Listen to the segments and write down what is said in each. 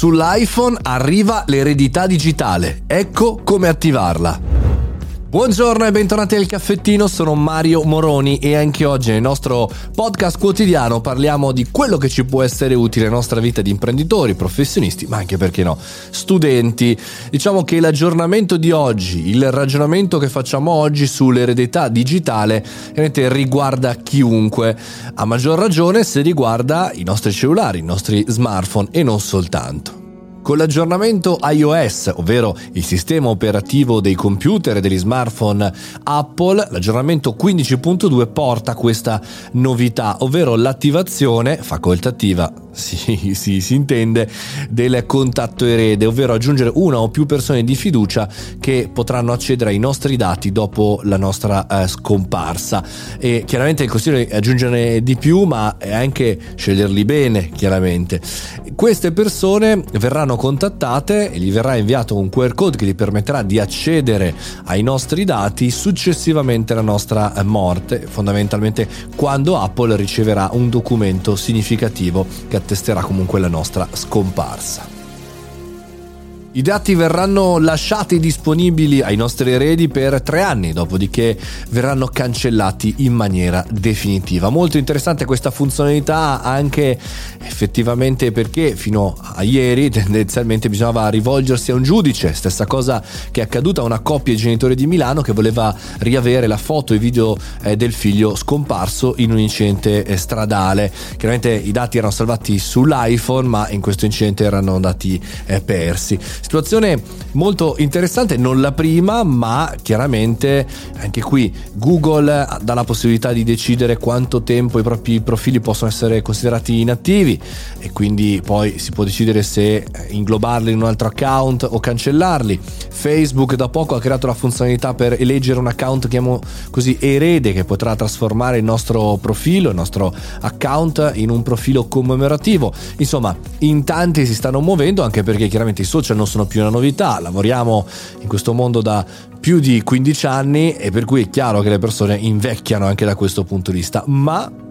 sull'iPhone arriva l'eredità digitale. Ecco come attivarla. Buongiorno e bentornati al caffettino, sono Mario Moroni e anche oggi nel nostro podcast quotidiano parliamo di quello che ci può essere utile nella nostra vita di imprenditori, professionisti, ma anche perché no, studenti. Diciamo che l'aggiornamento di oggi, il ragionamento che facciamo oggi sull'eredità digitale, riguarda chiunque, a maggior ragione se riguarda i nostri cellulari, i nostri smartphone e non soltanto. Con l'aggiornamento iOS, ovvero il sistema operativo dei computer e degli smartphone Apple, l'aggiornamento 15.2 porta questa novità, ovvero l'attivazione facoltativa si, si, si, intende del contatto erede, ovvero aggiungere una o più persone di fiducia che potranno accedere ai nostri dati dopo la nostra eh, scomparsa. E chiaramente il consiglio è aggiungerne di più, ma è anche sceglierli bene, chiaramente. Queste persone verranno contattate e gli verrà inviato un QR code che gli permetterà di accedere ai nostri dati successivamente alla nostra morte, fondamentalmente quando Apple riceverà un documento significativo che attesterà comunque la nostra scomparsa. I dati verranno lasciati disponibili ai nostri eredi per tre anni, dopodiché verranno cancellati in maniera definitiva. Molto interessante questa funzionalità anche effettivamente perché fino a ieri tendenzialmente bisognava rivolgersi a un giudice, stessa cosa che è accaduta a una coppia di genitori di Milano che voleva riavere la foto e video eh, del figlio scomparso in un incidente eh, stradale. Chiaramente i dati erano salvati sull'iPhone, ma in questo incidente erano andati eh, persi. Situazione molto interessante, non la prima, ma chiaramente anche qui Google dà la possibilità di decidere quanto tempo i propri profili possono essere considerati inattivi e quindi poi si può decidere se inglobarli in un altro account o cancellarli. Facebook da poco ha creato la funzionalità per eleggere un account chiamo così erede che potrà trasformare il nostro profilo, il nostro account in un profilo commemorativo. Insomma, in tanti si stanno muovendo anche perché chiaramente i social non sono più una novità, lavoriamo in questo mondo da più di 15 anni e per cui è chiaro che le persone invecchiano anche da questo punto di vista, ma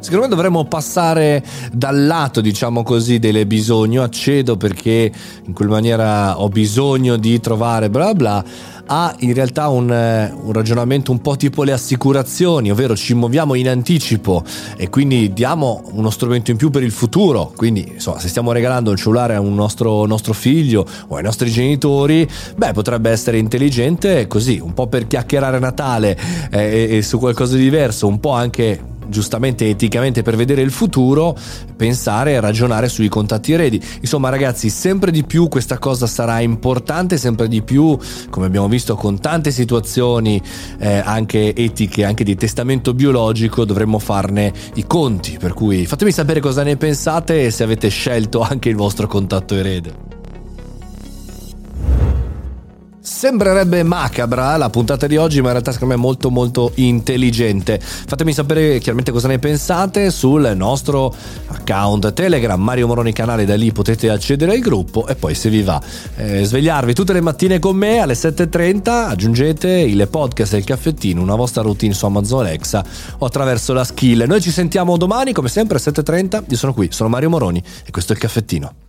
Secondo me dovremmo passare dal lato, diciamo così, del bisogno, accedo perché in quella maniera ho bisogno di trovare bla bla, a in realtà un, un, ragionamento un po' tipo le assicurazioni, ovvero ci muoviamo in anticipo e quindi diamo uno strumento in più per il futuro. Quindi, insomma, se stiamo regalando il cellulare a un nostro, nostro figlio o ai nostri genitori, beh, potrebbe essere intelligente così, un po' per chiacchierare Natale eh, e, e su qualcosa di diverso, un po' anche giustamente eticamente per vedere il futuro, pensare e ragionare sui contatti eredi. Insomma, ragazzi, sempre di più questa cosa sarà importante, sempre di più, come abbiamo visto con tante situazioni eh, anche etiche, anche di testamento biologico, dovremmo farne i conti. Per cui fatemi sapere cosa ne pensate e se avete scelto anche il vostro contatto erede. Sembrerebbe macabra la puntata di oggi, ma in realtà secondo me è molto molto intelligente. Fatemi sapere chiaramente cosa ne pensate sul nostro account Telegram, Mario Moroni canale, da lì potete accedere al gruppo e poi se vi va eh, svegliarvi tutte le mattine con me alle 7.30 aggiungete il podcast e il caffettino, una vostra routine su Amazon Alexa o attraverso la skill. Noi ci sentiamo domani come sempre alle 7.30, io sono qui, sono Mario Moroni e questo è il caffettino.